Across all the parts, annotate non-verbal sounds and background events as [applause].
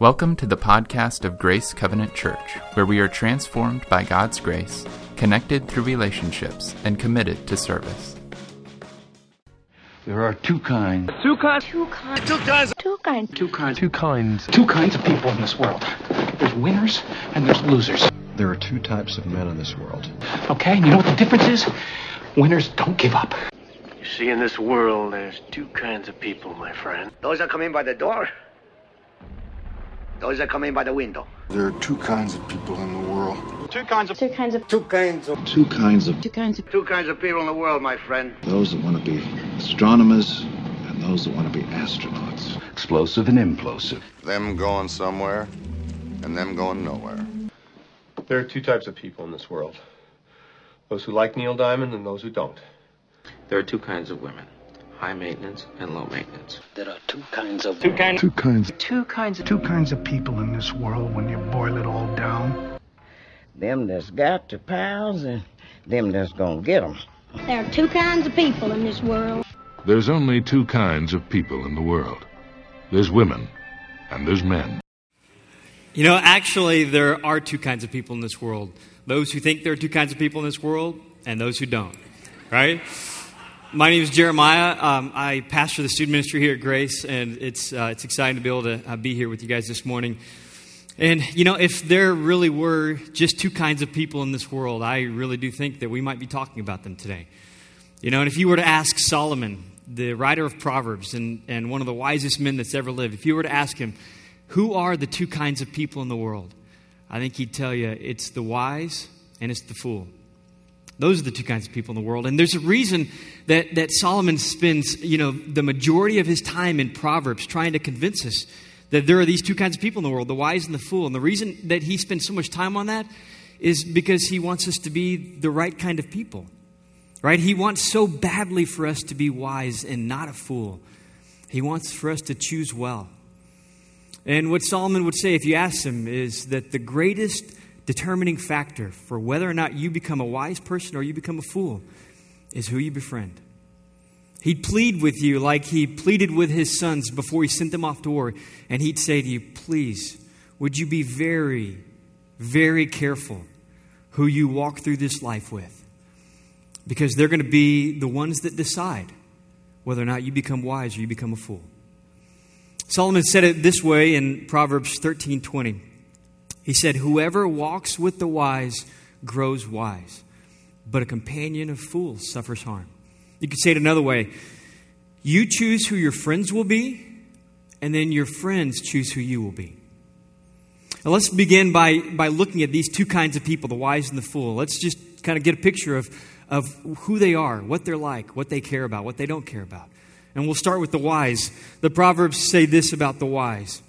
Welcome to the podcast of Grace Covenant Church, where we are transformed by God's grace, connected through relationships, and committed to service. There are two kinds. Two kinds. Two kinds. Two kinds. Two kinds. Two kinds. Two kinds. Two kinds of people in this world. There's winners and there's losers. There are two types of men in this world. Okay, and you know what the difference is? Winners don't give up. You see, in this world, there's two kinds of people, my friend. Those that come in by the door, those that come in by the window. There are two kinds of people in the world. Two kinds of Two kinds of. two kinds of Two kinds of Two kinds of. two kinds of people in the world, my friend. those that want to be astronomers and those that want to be astronauts. Explosive and implosive. Them going somewhere and them going nowhere. There are two types of people in this world those who like Neil Diamond and those who don't. There are two kinds of women high maintenance and low maintenance. There are two kinds of Two kinds. Two kinds. Two kinds of. two kinds of people in this world when you boil it all down. Them that's got the pals and them that's gonna get 'em. There are two kinds of people in this world. There's only two kinds of people in the world there's women, and there's men. You know, actually, there are two kinds of people in this world those who think there are two kinds of people in this world, and those who don't, right? My name is Jeremiah. Um, I pastor the student ministry here at Grace, and it's, uh, it's exciting to be able to uh, be here with you guys this morning. And, you know, if there really were just two kinds of people in this world, I really do think that we might be talking about them today. You know, and if you were to ask Solomon, the writer of Proverbs and, and one of the wisest men that's ever lived, if you were to ask him, who are the two kinds of people in the world? I think he'd tell you it's the wise and it's the fool. Those are the two kinds of people in the world. And there's a reason that, that Solomon spends, you know, the majority of his time in Proverbs trying to convince us that there are these two kinds of people in the world, the wise and the fool. And the reason that he spends so much time on that is because he wants us to be the right kind of people. Right? He wants so badly for us to be wise and not a fool. He wants for us to choose well. And what Solomon would say if you asked him is that the greatest determining factor for whether or not you become a wise person or you become a fool is who you befriend. He'd plead with you like he pleaded with his sons before he sent them off to war. And he'd say to you, Please, would you be very, very careful who you walk through this life with? Because they're going to be the ones that decide whether or not you become wise or you become a fool. Solomon said it this way in Proverbs 13 20. He said, Whoever walks with the wise grows wise, but a companion of fools suffers harm. You could say it another way you choose who your friends will be, and then your friends choose who you will be. Now, let's begin by, by looking at these two kinds of people, the wise and the fool. Let's just kind of get a picture of, of who they are, what they're like, what they care about, what they don't care about. And we'll start with the wise. The Proverbs say this about the wise.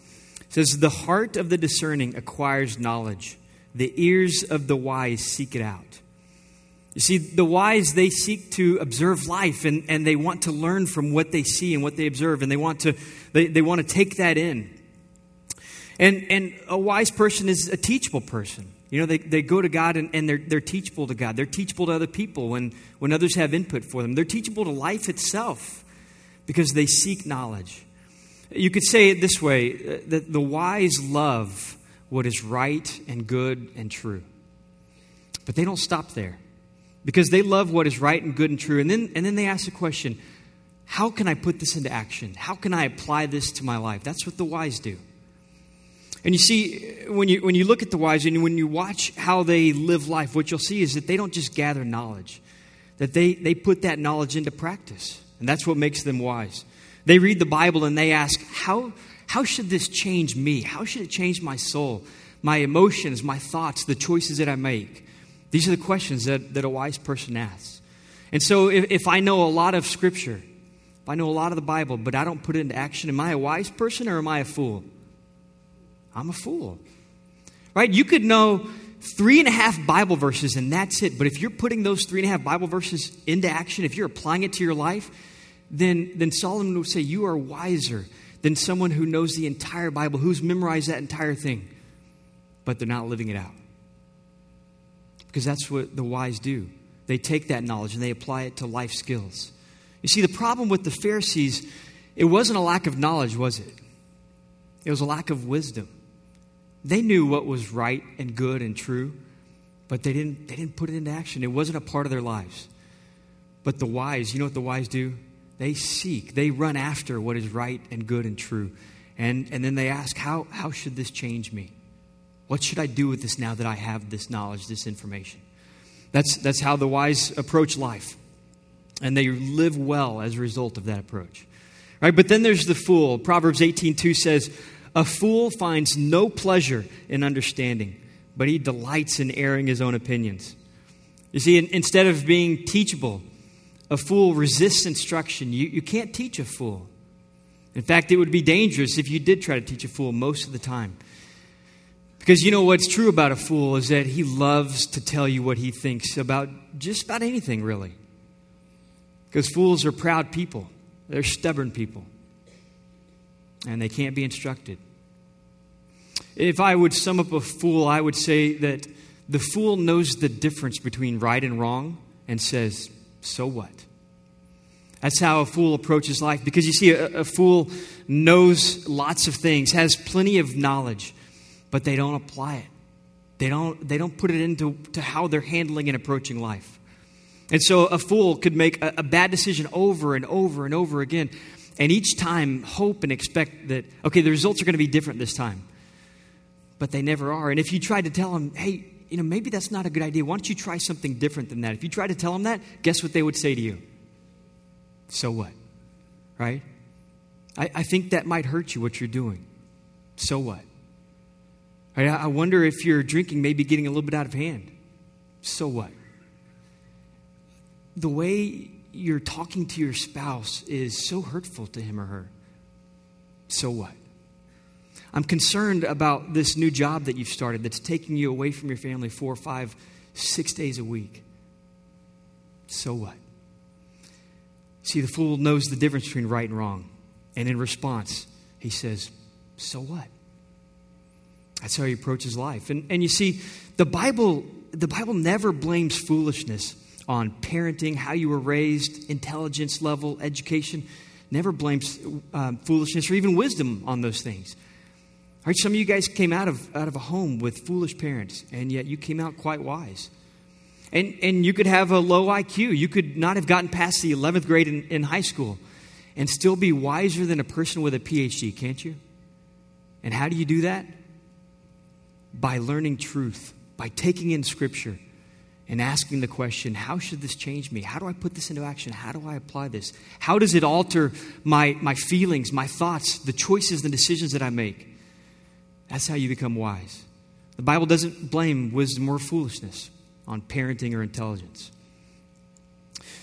Says, The heart of the discerning acquires knowledge. The ears of the wise seek it out. You see, the wise, they seek to observe life and, and they want to learn from what they see and what they observe, and they want to, they, they want to take that in. And, and a wise person is a teachable person. You know, they, they go to God and, and they're, they're teachable to God. They're teachable to other people when, when others have input for them. They're teachable to life itself because they seek knowledge. You could say it this way uh, that the wise love what is right and good and true. But they don't stop there because they love what is right and good and true. And then, and then they ask the question how can I put this into action? How can I apply this to my life? That's what the wise do. And you see, when you, when you look at the wise and when you watch how they live life, what you'll see is that they don't just gather knowledge, that they, they put that knowledge into practice. And that's what makes them wise. They read the Bible and they ask, how, how should this change me? How should it change my soul, my emotions, my thoughts, the choices that I make? These are the questions that, that a wise person asks. And so if, if I know a lot of Scripture, if I know a lot of the Bible, but I don't put it into action, am I a wise person or am I a fool? I'm a fool. Right? You could know three and a half Bible verses and that's it. But if you're putting those three and a half Bible verses into action, if you're applying it to your life, then, then Solomon would say you are wiser than someone who knows the entire Bible, who's memorized that entire thing, but they're not living it out. Because that's what the wise do. They take that knowledge and they apply it to life skills. You see, the problem with the Pharisees, it wasn't a lack of knowledge, was it? it was a lack of wisdom. They knew what was right and good and true, but they didn't, they didn't put it into action. It wasn't a part of their lives. But the wise, you know what the wise do? They seek, they run after what is right and good and true. And, and then they ask, how, how should this change me? What should I do with this now that I have this knowledge, this information? That's, that's how the wise approach life. And they live well as a result of that approach. Right? But then there's the fool. Proverbs 18:2 says, "A fool finds no pleasure in understanding, but he delights in airing his own opinions." You see, in, instead of being teachable, a fool resists instruction. You, you can't teach a fool. In fact, it would be dangerous if you did try to teach a fool most of the time. Because you know what's true about a fool is that he loves to tell you what he thinks about just about anything, really. Because fools are proud people, they're stubborn people, and they can't be instructed. If I would sum up a fool, I would say that the fool knows the difference between right and wrong and says, So what? That's how a fool approaches life. Because you see, a, a fool knows lots of things, has plenty of knowledge but they don't apply it. They don't, they don't put it into to how they're handling and approaching life. And so a fool could make a, a bad decision over and over and over again, and each time hope and expect that, okay, the results are going to be different this time. But they never are. And if you tried to tell them, hey, you know, maybe that's not a good idea. Why don't you try something different than that? If you try to tell them that, guess what they would say to you? So what? Right? I, I think that might hurt you, what you're doing. So what? I wonder if your drinking may be getting a little bit out of hand. So what? The way you're talking to your spouse is so hurtful to him or her. So what? I'm concerned about this new job that you've started that's taking you away from your family four, five, six days a week. So what? See, the fool knows the difference between right and wrong. And in response, he says, So what? That's how he approaches life. And, and you see, the Bible, the Bible never blames foolishness on parenting, how you were raised, intelligence level, education. Never blames um, foolishness or even wisdom on those things. Right, some of you guys came out of, out of a home with foolish parents, and yet you came out quite wise. And, and you could have a low IQ. You could not have gotten past the 11th grade in, in high school and still be wiser than a person with a PhD, can't you? And how do you do that? by learning truth, by taking in Scripture and asking the question how should this change me? How do I put this into action? How do I apply this? How does it alter my, my feelings, my thoughts, the choices, the decisions that I make? That's how you become wise. The Bible doesn't blame wisdom or foolishness on parenting or intelligence.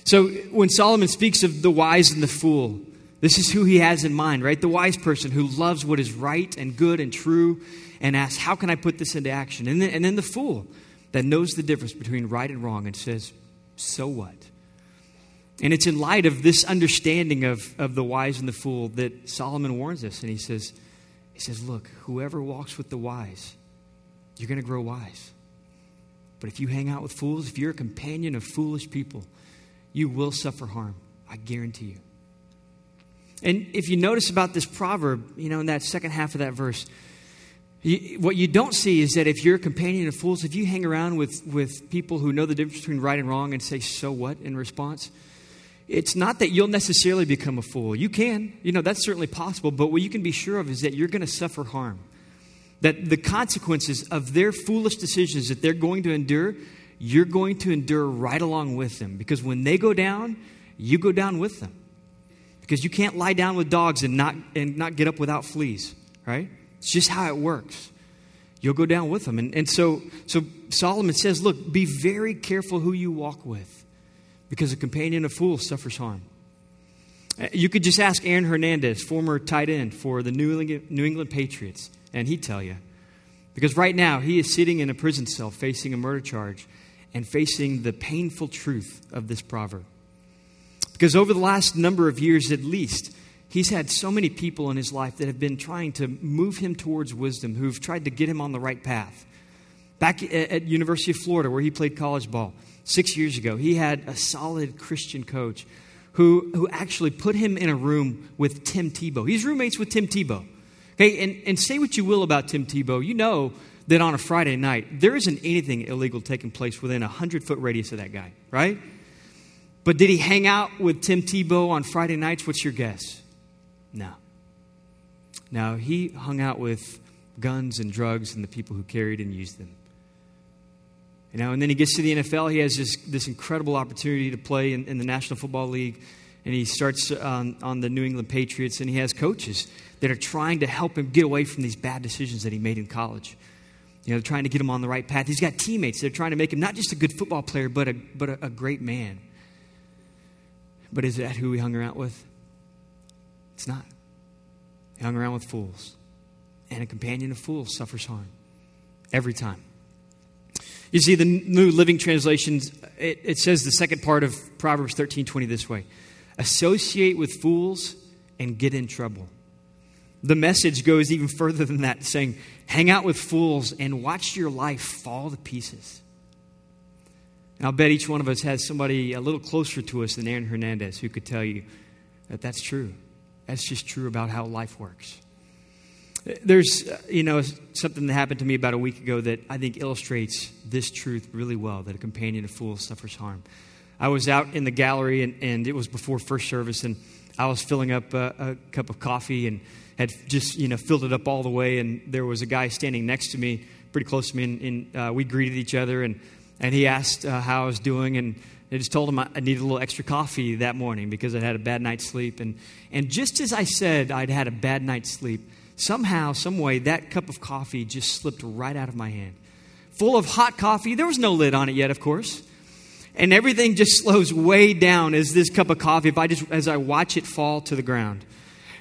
So when Solomon speaks of the wise and the fool, this is who he has in mind, right? The wise person who loves what is right and good and true and asks, How can I put this into action? And then, and then the fool that knows the difference between right and wrong and says, So what? And it's in light of this understanding of, of the wise and the fool that Solomon warns us. And he says, says, Look, whoever walks with the wise, you're going to grow wise. But if you hang out with fools, if you're a companion of foolish people, you will suffer harm. I guarantee you. And if you notice about this proverb, you know, in that second half of that verse, you, what you don't see is that if you're a companion of fools, if you hang around with, with people who know the difference between right and wrong and say, so what, in response, it's not that you'll necessarily become a fool. You can, you know, that's certainly possible, but what you can be sure of is that you're going to suffer harm. That the consequences of their foolish decisions that they're going to endure, you're going to endure right along with them. Because when they go down, you go down with them. Because you can't lie down with dogs and not, and not get up without fleas, right? It's just how it works. You'll go down with them. And, and so, so Solomon says, look, be very careful who you walk with because a companion of fools suffers harm. Uh, you could just ask Aaron Hernandez, former tight end for the New England, New England Patriots, and he'd tell you. Because right now, he is sitting in a prison cell facing a murder charge and facing the painful truth of this proverb. Because over the last number of years at least, he's had so many people in his life that have been trying to move him towards wisdom, who've tried to get him on the right path. Back at University of Florida, where he played college ball six years ago, he had a solid Christian coach who, who actually put him in a room with Tim Tebow. He's roommates with Tim Tebow. Okay, and, and say what you will about Tim Tebow. You know that on a Friday night, there isn't anything illegal taking place within a 100 foot radius of that guy, right? But did he hang out with Tim Tebow on Friday nights? What's your guess? No. Now, he hung out with guns and drugs and the people who carried and used them. You know, and then he gets to the NFL. He has this, this incredible opportunity to play in, in the National Football League. And he starts on, on the New England Patriots, and he has coaches that are trying to help him get away from these bad decisions that he made in college. You know, trying to get him on the right path. He's got teammates that are trying to make him not just a good football player, but a, but a, a great man. But is that who he hung around with? It's not. He hung around with fools. And a companion of fools suffers harm every time. You see, the New Living Translation, it, it says the second part of Proverbs 13 20 this way Associate with fools and get in trouble. The message goes even further than that, saying, Hang out with fools and watch your life fall to pieces. And I'll bet each one of us has somebody a little closer to us than Aaron Hernandez who could tell you that that's true. That's just true about how life works. There's, uh, you know, something that happened to me about a week ago that I think illustrates this truth really well that a companion of fools suffers harm. I was out in the gallery, and, and it was before first service, and I was filling up a, a cup of coffee and had just, you know, filled it up all the way, and there was a guy standing next to me, pretty close to me, and, and uh, we greeted each other, and, and he asked uh, how I was doing, and I just told him I needed a little extra coffee that morning because I'd had a bad night's sleep. And, and just as I said I'd had a bad night's sleep, somehow, some way, that cup of coffee just slipped right out of my hand. Full of hot coffee. There was no lid on it yet, of course. And everything just slows way down as this cup of coffee, if I just, as I watch it fall to the ground.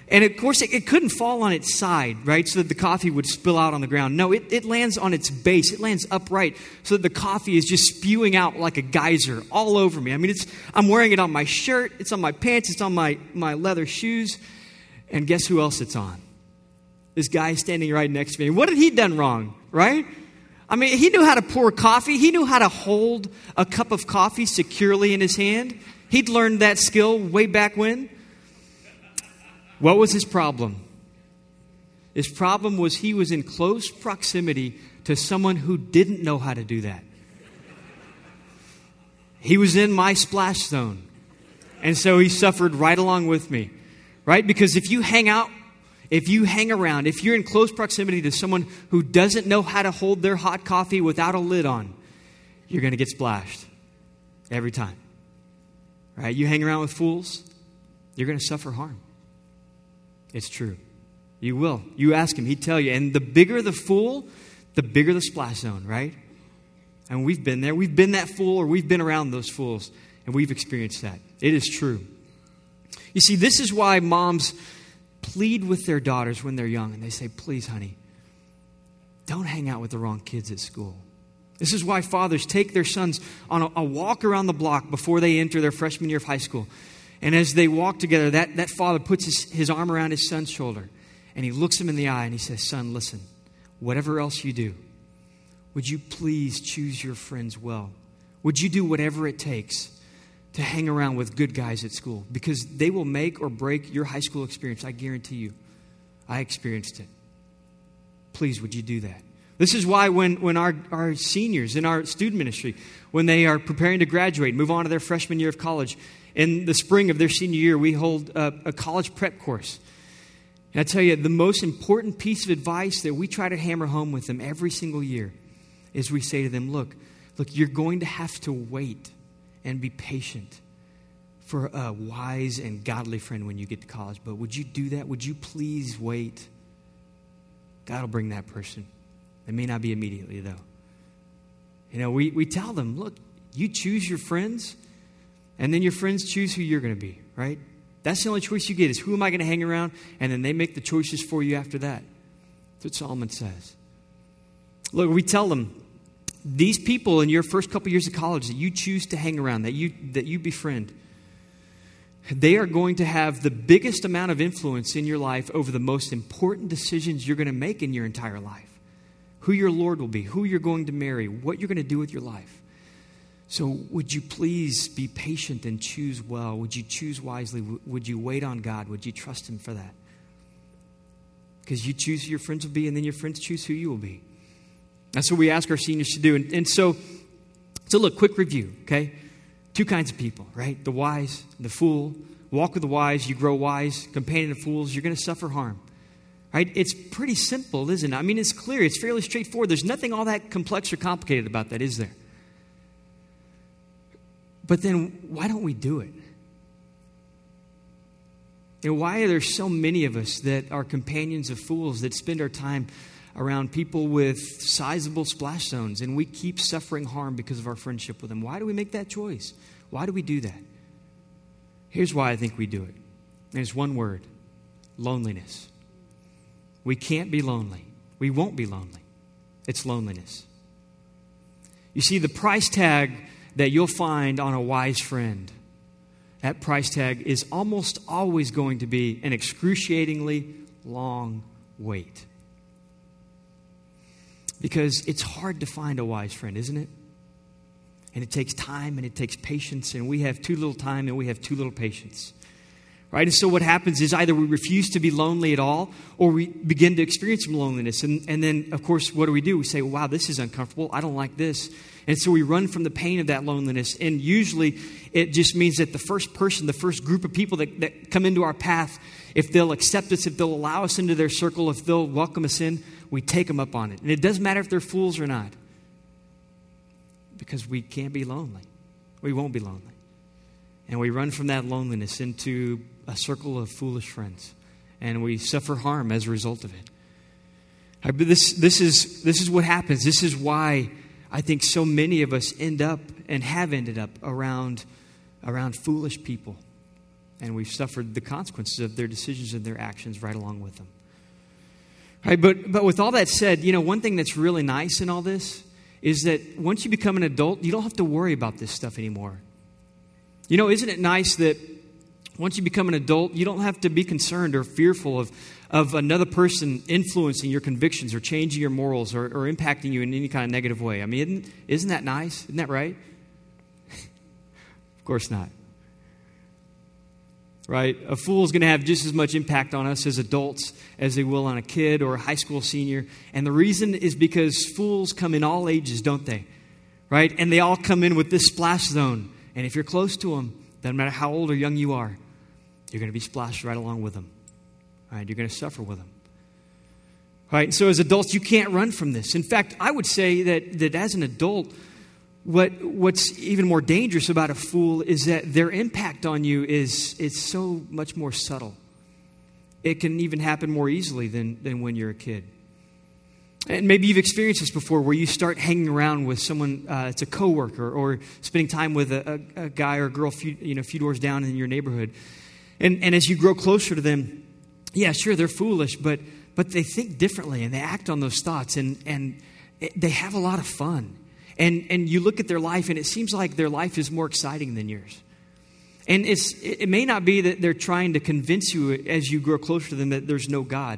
And of course, it, it, couldn't fall on its side, right, so that the coffee would spill out on the ground. No, it, it lands on its base. It lands upright so that the coffee is just spewing out like a geyser all over me. I mean, it's, I'm wearing it on my shirt, it's on my pants, it's on my, my leather shoes. And guess who else it's on? This guy standing right next to me. What had he done wrong, right? I mean, he knew how to pour coffee, he knew how to hold a cup of coffee securely in his hand. He'd learned that skill way back when. What was his problem? His problem was he was in close proximity to someone who didn't know how to do that. He was in my splash zone. And so he suffered right along with me. Right? Because if you hang out, if you hang around, if you're in close proximity to someone who doesn't know how to hold their hot coffee without a lid on, you're going to get splashed every time. Right? You hang around with fools, you're going to suffer harm. It's true. You will. You ask him, he'd tell you. And the bigger the fool, the bigger the splash zone, right? And we've been there. We've been that fool, or we've been around those fools, and we've experienced that. It is true. You see, this is why moms plead with their daughters when they're young, and they say, Please, honey, don't hang out with the wrong kids at school. This is why fathers take their sons on a, a walk around the block before they enter their freshman year of high school and as they walk together, that, that father puts his, his arm around his son's shoulder and he looks him in the eye and he says, Son, listen, whatever else you do, would you please choose your friends well? Would you do whatever it takes to hang around with good guys at school? Because they will make or break your high school experience. I guarantee you. I experienced it. Please, would you do that? This is why when, when our, our seniors in our student ministry, when they are preparing to graduate, move on to their freshman year of college, in the spring of their senior year, we hold a, a college prep course. And I tell you, the most important piece of advice that we try to hammer home with them every single year is we say to them, look, look, you're going to have to wait and be patient for a wise and godly friend when you get to college. But would you do that? Would you please wait? God will bring that person. It may not be immediately, though. You know, we, we tell them, look, you choose your friends and then your friends choose who you're going to be, right? That's the only choice you get is who am I going to hang around? And then they make the choices for you after that. That's what Solomon says. Look, we tell them these people in your first couple years of college that you choose to hang around, that you, that you befriend, they are going to have the biggest amount of influence in your life over the most important decisions you're going to make in your entire life. Who your Lord will be, who you're going to marry, what you're going to do with your life. So, would you please be patient and choose well? Would you choose wisely? Would you wait on God? Would you trust Him for that? because you choose who your friends will be, and then your friends choose who you will be. That's what we ask our seniors to do. And, and so, so look, quick review, okay? Two kinds of people, right? The wise, and the fool. Walk with the wise, you grow wise. Companion of fools, you're going to suffer harm. Right? It's pretty simple, isn't it? I mean, it's clear. It's fairly straightforward. There's nothing all that complex or complicated about that, is there? But then, why don't we do it? Know, why are there so many of us that are companions of fools that spend our time around people with sizable splash zones and we keep suffering harm because of our friendship with them? Why do we make that choice? Why do we do that? Here's why I think we do it. There's one word loneliness. We can't be lonely. We won't be lonely. It's loneliness. You see, the price tag that you'll find on a wise friend, that price tag is almost always going to be an excruciatingly long wait. Because it's hard to find a wise friend, isn't it? And it takes time and it takes patience, and we have too little time and we have too little patience. Right? And so what happens is either we refuse to be lonely at all or we begin to experience some loneliness. And, and then, of course, what do we do? We say, wow, this is uncomfortable. I don't like this. And so we run from the pain of that loneliness. And usually it just means that the first person, the first group of people that, that come into our path, if they'll accept us, if they'll allow us into their circle, if they'll welcome us in, we take them up on it. And it doesn't matter if they're fools or not because we can't be lonely. We won't be lonely. And we run from that loneliness into a circle of foolish friends. And we suffer harm as a result of it. But this, this, is, this is what happens. This is why I think so many of us end up and have ended up around, around foolish people. And we've suffered the consequences of their decisions and their actions right along with them. Right, but, but with all that said, you know, one thing that's really nice in all this is that once you become an adult, you don't have to worry about this stuff anymore. You know, isn't it nice that once you become an adult, you don't have to be concerned or fearful of, of another person influencing your convictions or changing your morals or, or impacting you in any kind of negative way. I mean, isn't, isn't that nice? Isn't that right? [laughs] of course not. Right? A fool is going to have just as much impact on us as adults as they will on a kid or a high school senior. And the reason is because fools come in all ages, don't they? Right? And they all come in with this splash zone. And if you're close to them, doesn't matter how old or young you are, you're going to be splashed right along with them. Right? You're going to suffer with them. Right? And so as adults, you can't run from this. In fact, I would say that, that as an adult, what, what's even more dangerous about a fool is that their impact on you is, is so much more subtle. It can even happen more easily than, than when you're a kid. And maybe you've experienced this before where you start hanging around with someone, uh, it's a coworker, or spending time with a, a, a guy or a girl few, you know, a few doors down in your neighborhood. And, and as you grow closer to them, yeah, sure, they're foolish, but, but they think differently and they act on those thoughts and, and they have a lot of fun. And, and you look at their life and it seems like their life is more exciting than yours. And it's, it may not be that they're trying to convince you as you grow closer to them that there's no God,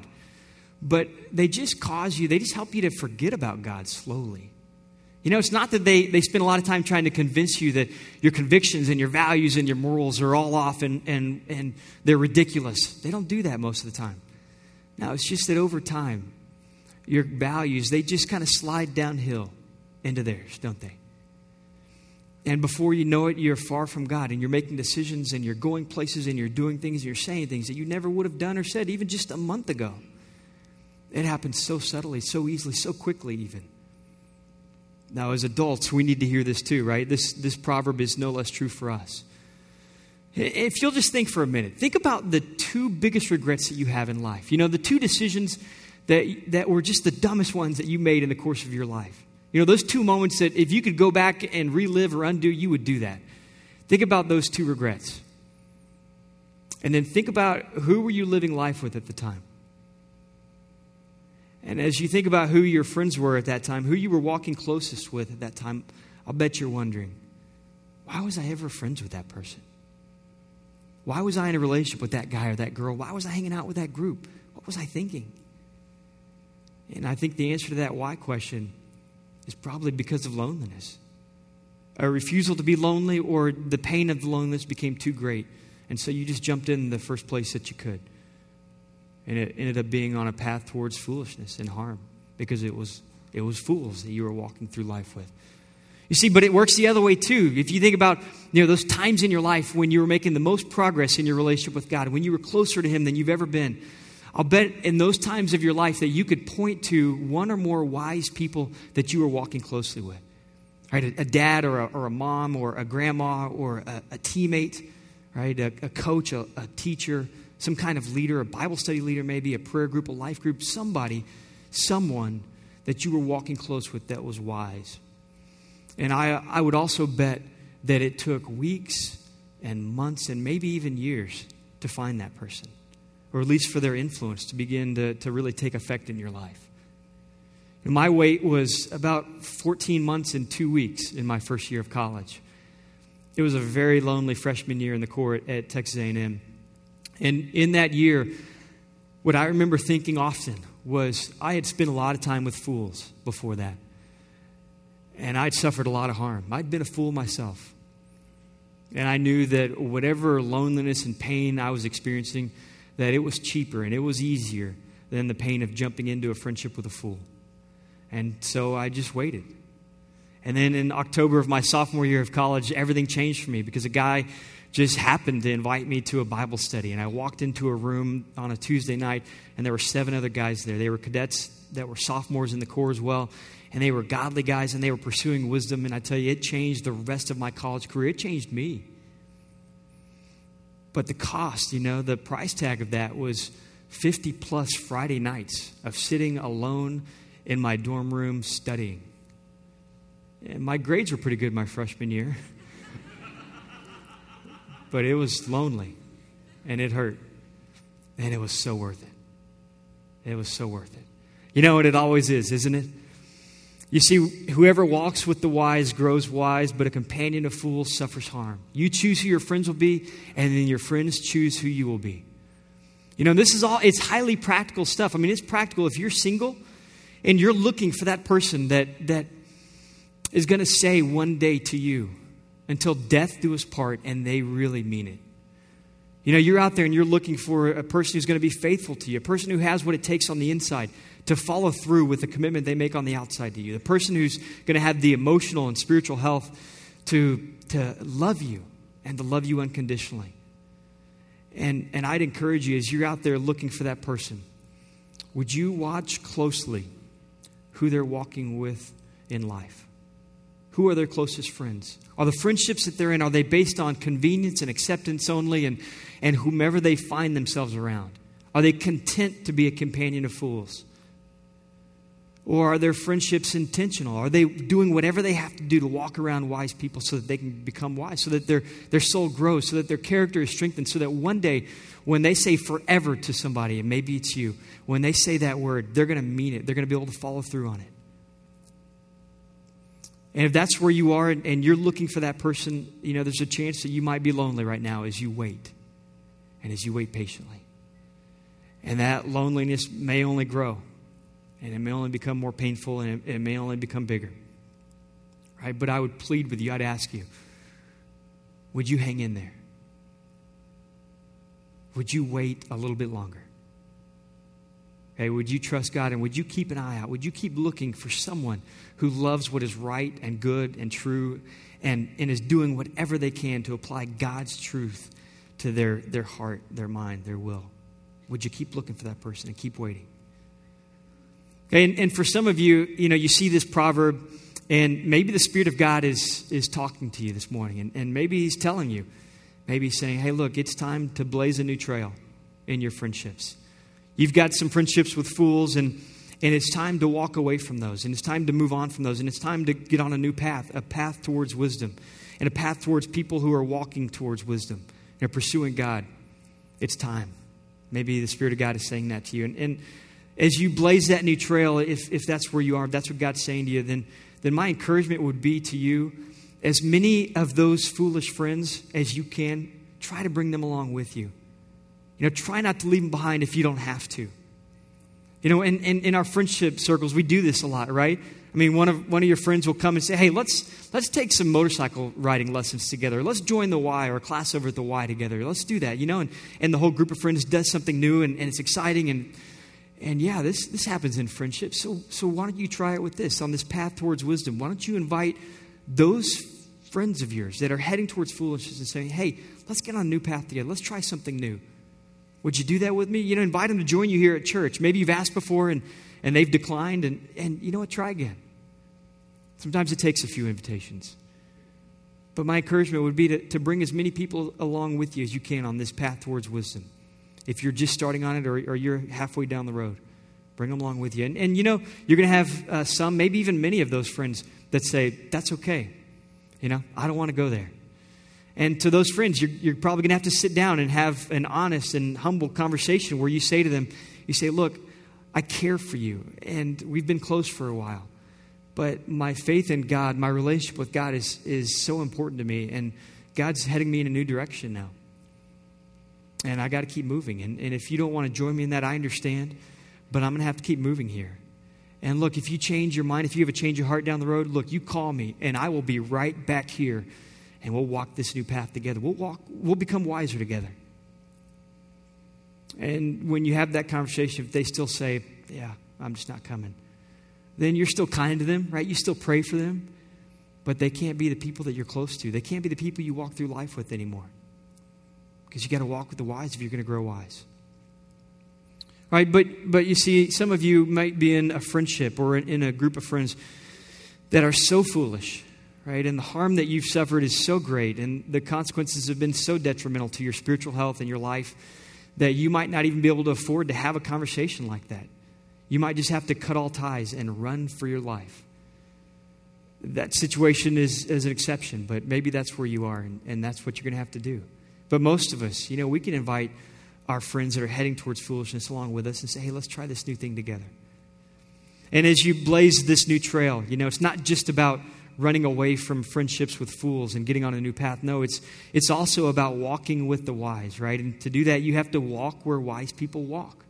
but they just cause you, they just help you to forget about God slowly. You know, it's not that they, they spend a lot of time trying to convince you that your convictions and your values and your morals are all off and, and, and they're ridiculous. They don't do that most of the time. Now, it's just that over time, your values, they just kind of slide downhill into theirs, don't they? And before you know it, you're far from God and you're making decisions and you're going places and you're doing things and you're saying things that you never would have done or said even just a month ago. It happens so subtly, so easily, so quickly, even. Now, as adults, we need to hear this too, right? This, this proverb is no less true for us. If you'll just think for a minute, think about the two biggest regrets that you have in life. You know, the two decisions that, that were just the dumbest ones that you made in the course of your life. You know, those two moments that if you could go back and relive or undo, you would do that. Think about those two regrets. And then think about who were you living life with at the time? And as you think about who your friends were at that time, who you were walking closest with at that time, I'll bet you're wondering, why was I ever friends with that person? Why was I in a relationship with that guy or that girl? Why was I hanging out with that group? What was I thinking? And I think the answer to that why question is probably because of loneliness. A refusal to be lonely, or the pain of the loneliness became too great. And so you just jumped in the first place that you could. And it ended up being on a path towards foolishness and harm because it was, it was fools that you were walking through life with. You see, but it works the other way too. If you think about you know, those times in your life when you were making the most progress in your relationship with God, when you were closer to Him than you've ever been, I'll bet in those times of your life that you could point to one or more wise people that you were walking closely with. Right? A, a dad or a, or a, mom or a grandma or a, a teammate, right? A, coach, a teacher, some kind of leader, a Bible study leader, maybe a prayer group, a life group, somebody, someone that you were walking close with that was wise. And I, I would also bet that it took weeks and months and maybe even years to find that person, or at least for their influence to begin to, to really take effect in your life. And my wait was about 14 months and two weeks in my first year of college. It was a very lonely freshman year in the Corps at Texas A&M. And in that year, what I remember thinking often was I had spent a lot of time with fools before that. And I'd suffered a lot of harm. I'd been a fool myself. And I knew that whatever loneliness and pain I was experiencing, that it was cheaper and it was easier than the pain of jumping into a friendship with a fool. And so I just waited. And then in October of my sophomore year of college, everything changed for me because a guy just happened to invite me to a Bible study. And I walked into a room on a Tuesday night, and there were seven other guys there. They were cadets that were sophomores in the Corps as well and they were godly guys and they were pursuing wisdom. And I tell you, it changed the rest of my college career. It changed me. But the cost, you know, the price tag of that was 50 plus Friday nights of sitting alone in my dorm room studying. And my grades were pretty good my freshman year. [laughs] but it was lonely and it hurt. And it was so worth it. It was so worth it. You know what it always is, isn't it? You see, whoever walks with the wise grows wise, but a companion of fools suffers harm. You choose who your friends will be, and then your friends choose who you will be. You know, this is all, it's highly practical stuff. I mean, it's practical. If you're single and you're looking for that person that, that is going to say one day to you, until death do us part, and they really mean it. You know, you're out there and you're looking for a person who's going to be faithful to you, a person who has what it takes on the inside to follow through with the commitment they make on the outside to you, the person who's going to have the emotional and spiritual health to, to love you and to love you unconditionally. And, and I'd encourage you as you're out there looking for that person, would you watch closely who they're walking with in life? Who are their closest friends? Are the friendships that they're in, are they based on convenience and acceptance only and, and whomever they find themselves around? Are they content to be a companion of fools? Or are their friendships intentional? Are they doing whatever they have to do to walk around wise people so that they can become wise, so that their, their soul grows, so that their character is strengthened, so that one day when they say forever to somebody, and maybe it's you, when they say that word, they're going to mean it. They're going to be able to follow through on it. And if that's where you are and you're looking for that person, you know, there's a chance that you might be lonely right now as you wait and as you wait patiently. And that loneliness may only grow and it may only become more painful and it, it may only become bigger. Right? But I would plead with you, I'd ask you, would you hang in there? Would you wait a little bit longer? Okay, would you trust God and would you keep an eye out? Would you keep looking for someone who loves what is right and good and true and, and is doing whatever they can to apply God's truth to their, their heart, their mind, their will? Would you keep looking for that person and keep waiting? And, and for some of you, you know, you see this proverb, and maybe the Spirit of God is, is talking to you this morning, and, and maybe He's telling you, maybe He's saying, hey, look, it's time to blaze a new trail in your friendships. You've got some friendships with fools, and, and it's time to walk away from those, and it's time to move on from those, and it's time to get on a new path, a path towards wisdom, and a path towards people who are walking towards wisdom and are pursuing God. It's time. Maybe the Spirit of God is saying that to you. And, and as you blaze that new trail, if, if that's where you are, if that's what God's saying to you, then, then my encouragement would be to you, as many of those foolish friends as you can, try to bring them along with you. You know, try not to leave them behind if you don't have to. You know, in, in, in our friendship circles, we do this a lot, right? I mean, one of, one of your friends will come and say, hey, let's, let's take some motorcycle riding lessons together. Let's join the Y or class over at the Y together. Let's do that, you know? And, and the whole group of friends does something new and, and it's exciting. And, and yeah, this, this happens in friendship. So, so why don't you try it with this on this path towards wisdom? Why don't you invite those friends of yours that are heading towards foolishness and saying, hey, let's get on a new path together. Let's try something new. Would you do that with me? You know, invite them to join you here at church. Maybe you've asked before and, and they've declined, and, and you know what? Try again. Sometimes it takes a few invitations. But my encouragement would be to, to bring as many people along with you as you can on this path towards wisdom. If you're just starting on it or, or you're halfway down the road, bring them along with you. And, and you know, you're going to have uh, some, maybe even many of those friends that say, That's okay. You know, I don't want to go there. And to those friends, you're, you're probably going to have to sit down and have an honest and humble conversation where you say to them, You say, Look, I care for you, and we've been close for a while. But my faith in God, my relationship with God is, is so important to me. And God's heading me in a new direction now. And I got to keep moving. And, and if you don't want to join me in that, I understand. But I'm going to have to keep moving here. And look, if you change your mind, if you have a change of heart down the road, look, you call me and I will be right back here and we'll walk this new path together. We'll walk, we'll become wiser together. And when you have that conversation, if they still say, Yeah, I'm just not coming, then you're still kind to them, right? You still pray for them, but they can't be the people that you're close to. They can't be the people you walk through life with anymore. Because you got to walk with the wise if you're going to grow wise. Right? But, but you see, some of you might be in a friendship or in a group of friends that are so foolish, right? And the harm that you've suffered is so great, and the consequences have been so detrimental to your spiritual health and your life that you might not even be able to afford to have a conversation like that. You might just have to cut all ties and run for your life. That situation is, is an exception, but maybe that's where you are, and, and that's what you're going to have to do. But most of us, you know, we can invite our friends that are heading towards foolishness along with us and say, hey, let's try this new thing together. And as you blaze this new trail, you know, it's not just about running away from friendships with fools and getting on a new path. No, it's, it's also about walking with the wise, right? And to do that, you have to walk where wise people walk.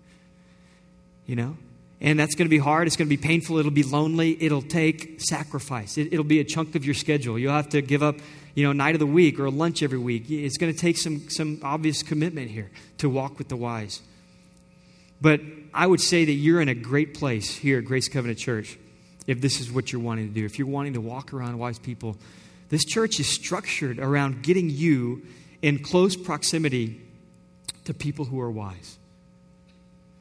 You know? And that's going to be hard. It's going to be painful. It'll be lonely. It'll take sacrifice. It, will be a chunk of your schedule. You'll have to give up, you know, night of the week or lunch every week. It's going to take some, some obvious commitment here to walk with the wise. But I would say that you're in a great place here at Grace Covenant Church if this is what you're wanting to do. If you're wanting to walk around wise people, this church is structured around getting you in close proximity to people who are wise.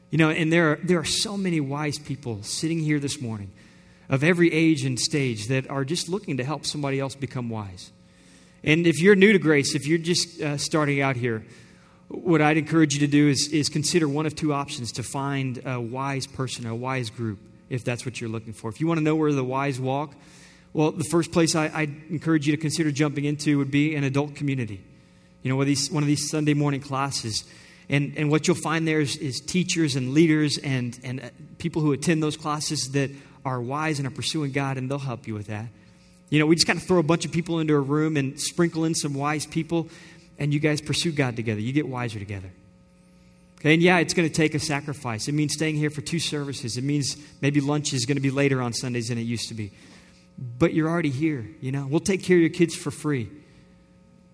You know, and there are, there are so many wise people sitting here this morning of every age and stage that are just looking to help somebody else become wise. And if you're new to grace, if you're just uh, starting out here, what I'd encourage you to do is, is consider one of two options to find a wise person, a wise group, if that's what you're looking for. If you want to know where the wise walk, well, the first place I, would encourage you to consider jumping into would be an adult community. You know, one of these, one of these Sunday morning classes and, and what you'll find there is, is teachers and leaders and, and uh, people who attend those classes that are wise and are pursuing God, and they'll help you with that. You know, we just kind of throw a bunch of people into a room and sprinkle in some wise people, and you guys pursue God together. You get wiser together. Okay, and yeah, it's going to take a sacrifice. It means staying here for two services. It means maybe lunch is going to be later on Sundays than it used to be. But you're already here, you know. We'll take care of your kids for free.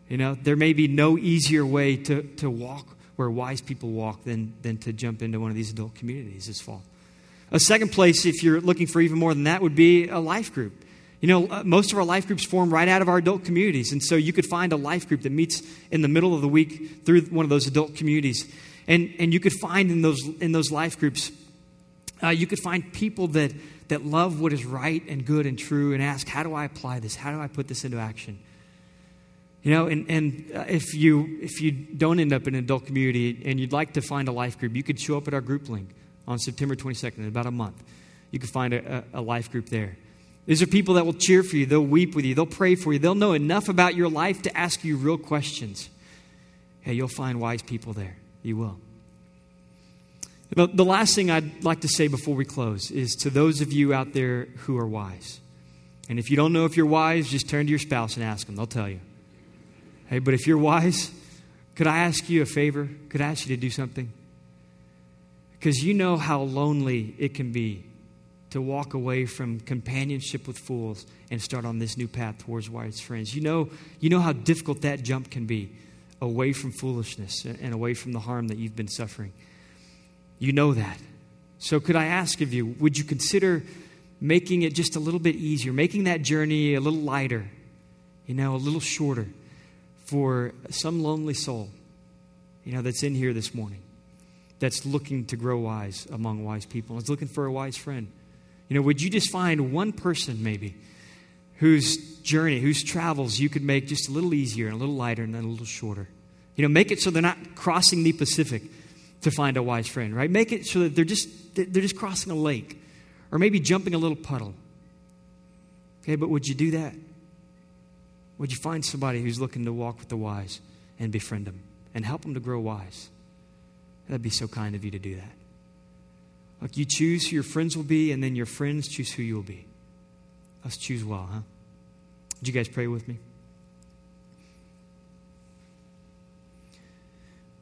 You know, there may be no easier way to, to walk where wise people walk than, than to jump into one of these adult communities this fall. A second place, if you're looking for even more than that, would be a life group. You know, uh, most of our life groups form right out of our adult communities. And so you could find a life group that meets in the middle of the week through one of those adult communities. And, and you could find in those, in those life groups, uh, you could find people that, that love what is right and good and true and ask, how do I apply this? How do I put this into action? You know, and, and uh, if, you, if you don't end up in an adult community and you'd like to find a life group, you could show up at our group link on September 22nd in about a month. You could find a, a, a life group there. These are people that will cheer for you, they'll weep with you, they'll pray for you, they'll know enough about your life to ask you real questions. Hey, you'll find wise people there. You will. The last thing I'd like to say before we close is to those of you out there who are wise. And if you don't know if you're wise, just turn to your spouse and ask them. They'll tell you. Hey, but if you're wise, could I ask you a favor? Could I ask you to do something? Because you know how lonely it can be to walk away from companionship with fools and start on this new path towards wise friends. You know, you know how difficult that jump can be away from foolishness and away from the harm that you've been suffering. You know that. So, could I ask of you, would you consider making it just a little bit easier, making that journey a little lighter, you know, a little shorter for some lonely soul, you know, that's in here this morning, that's looking to grow wise among wise people, is looking for a wise friend? You know, would you just find one person maybe whose journey, whose travels you could make just a little easier and a little lighter and a little shorter? You know, make it so they're not crossing the Pacific to find a wise friend, right? Make it so that they're just they're just crossing a lake or maybe jumping a little puddle. Okay, but would you do that? Would you find somebody who's looking to walk with the wise and befriend them and help them to grow wise? That'd be so kind of you to do that. Like you choose who your friends will be, and then your friends choose who you'll be. Let's choose well, huh? Would you guys pray with me?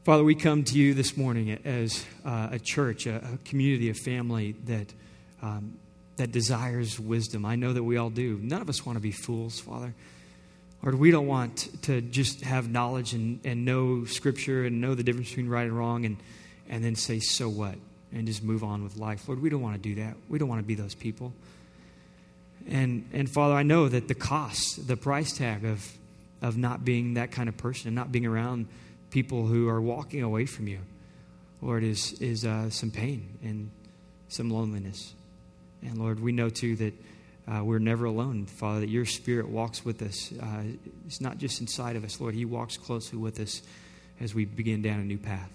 Father, we come to you this morning as uh, a church, a, a, community, a family that, um, that desires wisdom. I know that we all do. None of us want to be fools, Father. Lord, we don't want to just have knowledge and, and know Scripture and know the difference between right and wrong and, and then say, so what? And just move on with life. Lord, we don't want to do that. We don't want to be those people. And, and Father, I know that the cost, the price tag of, of not being that kind of person and not being around people who are walking away from you, Lord, is, is uh, some pain and some loneliness. And Lord, we know too that uh, we're never alone, Father, that your Spirit walks with us. Uh, it's not just inside of us, Lord, He walks closely with us as we begin down a new path.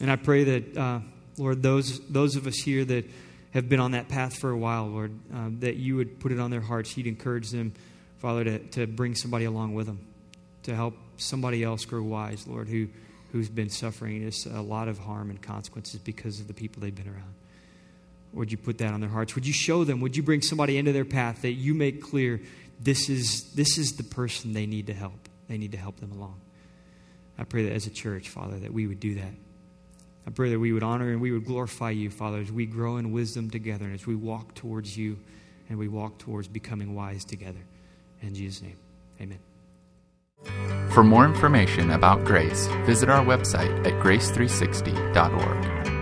And I pray that, uh, Lord, those, those of us here that have been on that path for a while, Lord, uh, that you would put it on their hearts. You'd encourage them, Father, to, to bring somebody along with them, to help somebody else grow wise, Lord, who, who's been suffering just a lot of harm and consequences because of the people they've been around. Would you put that on their hearts? Would you show them? Would you bring somebody into their path that you make clear this is, this is the person they need to help? They need to help them along. I pray that as a church, Father, that we would do that. I pray that we would honor and we would glorify you, Father, as we grow in wisdom together and as we walk towards you and we walk towards becoming wise together. In Jesus' name, amen. For more information about Grace, visit our website at grace360.org.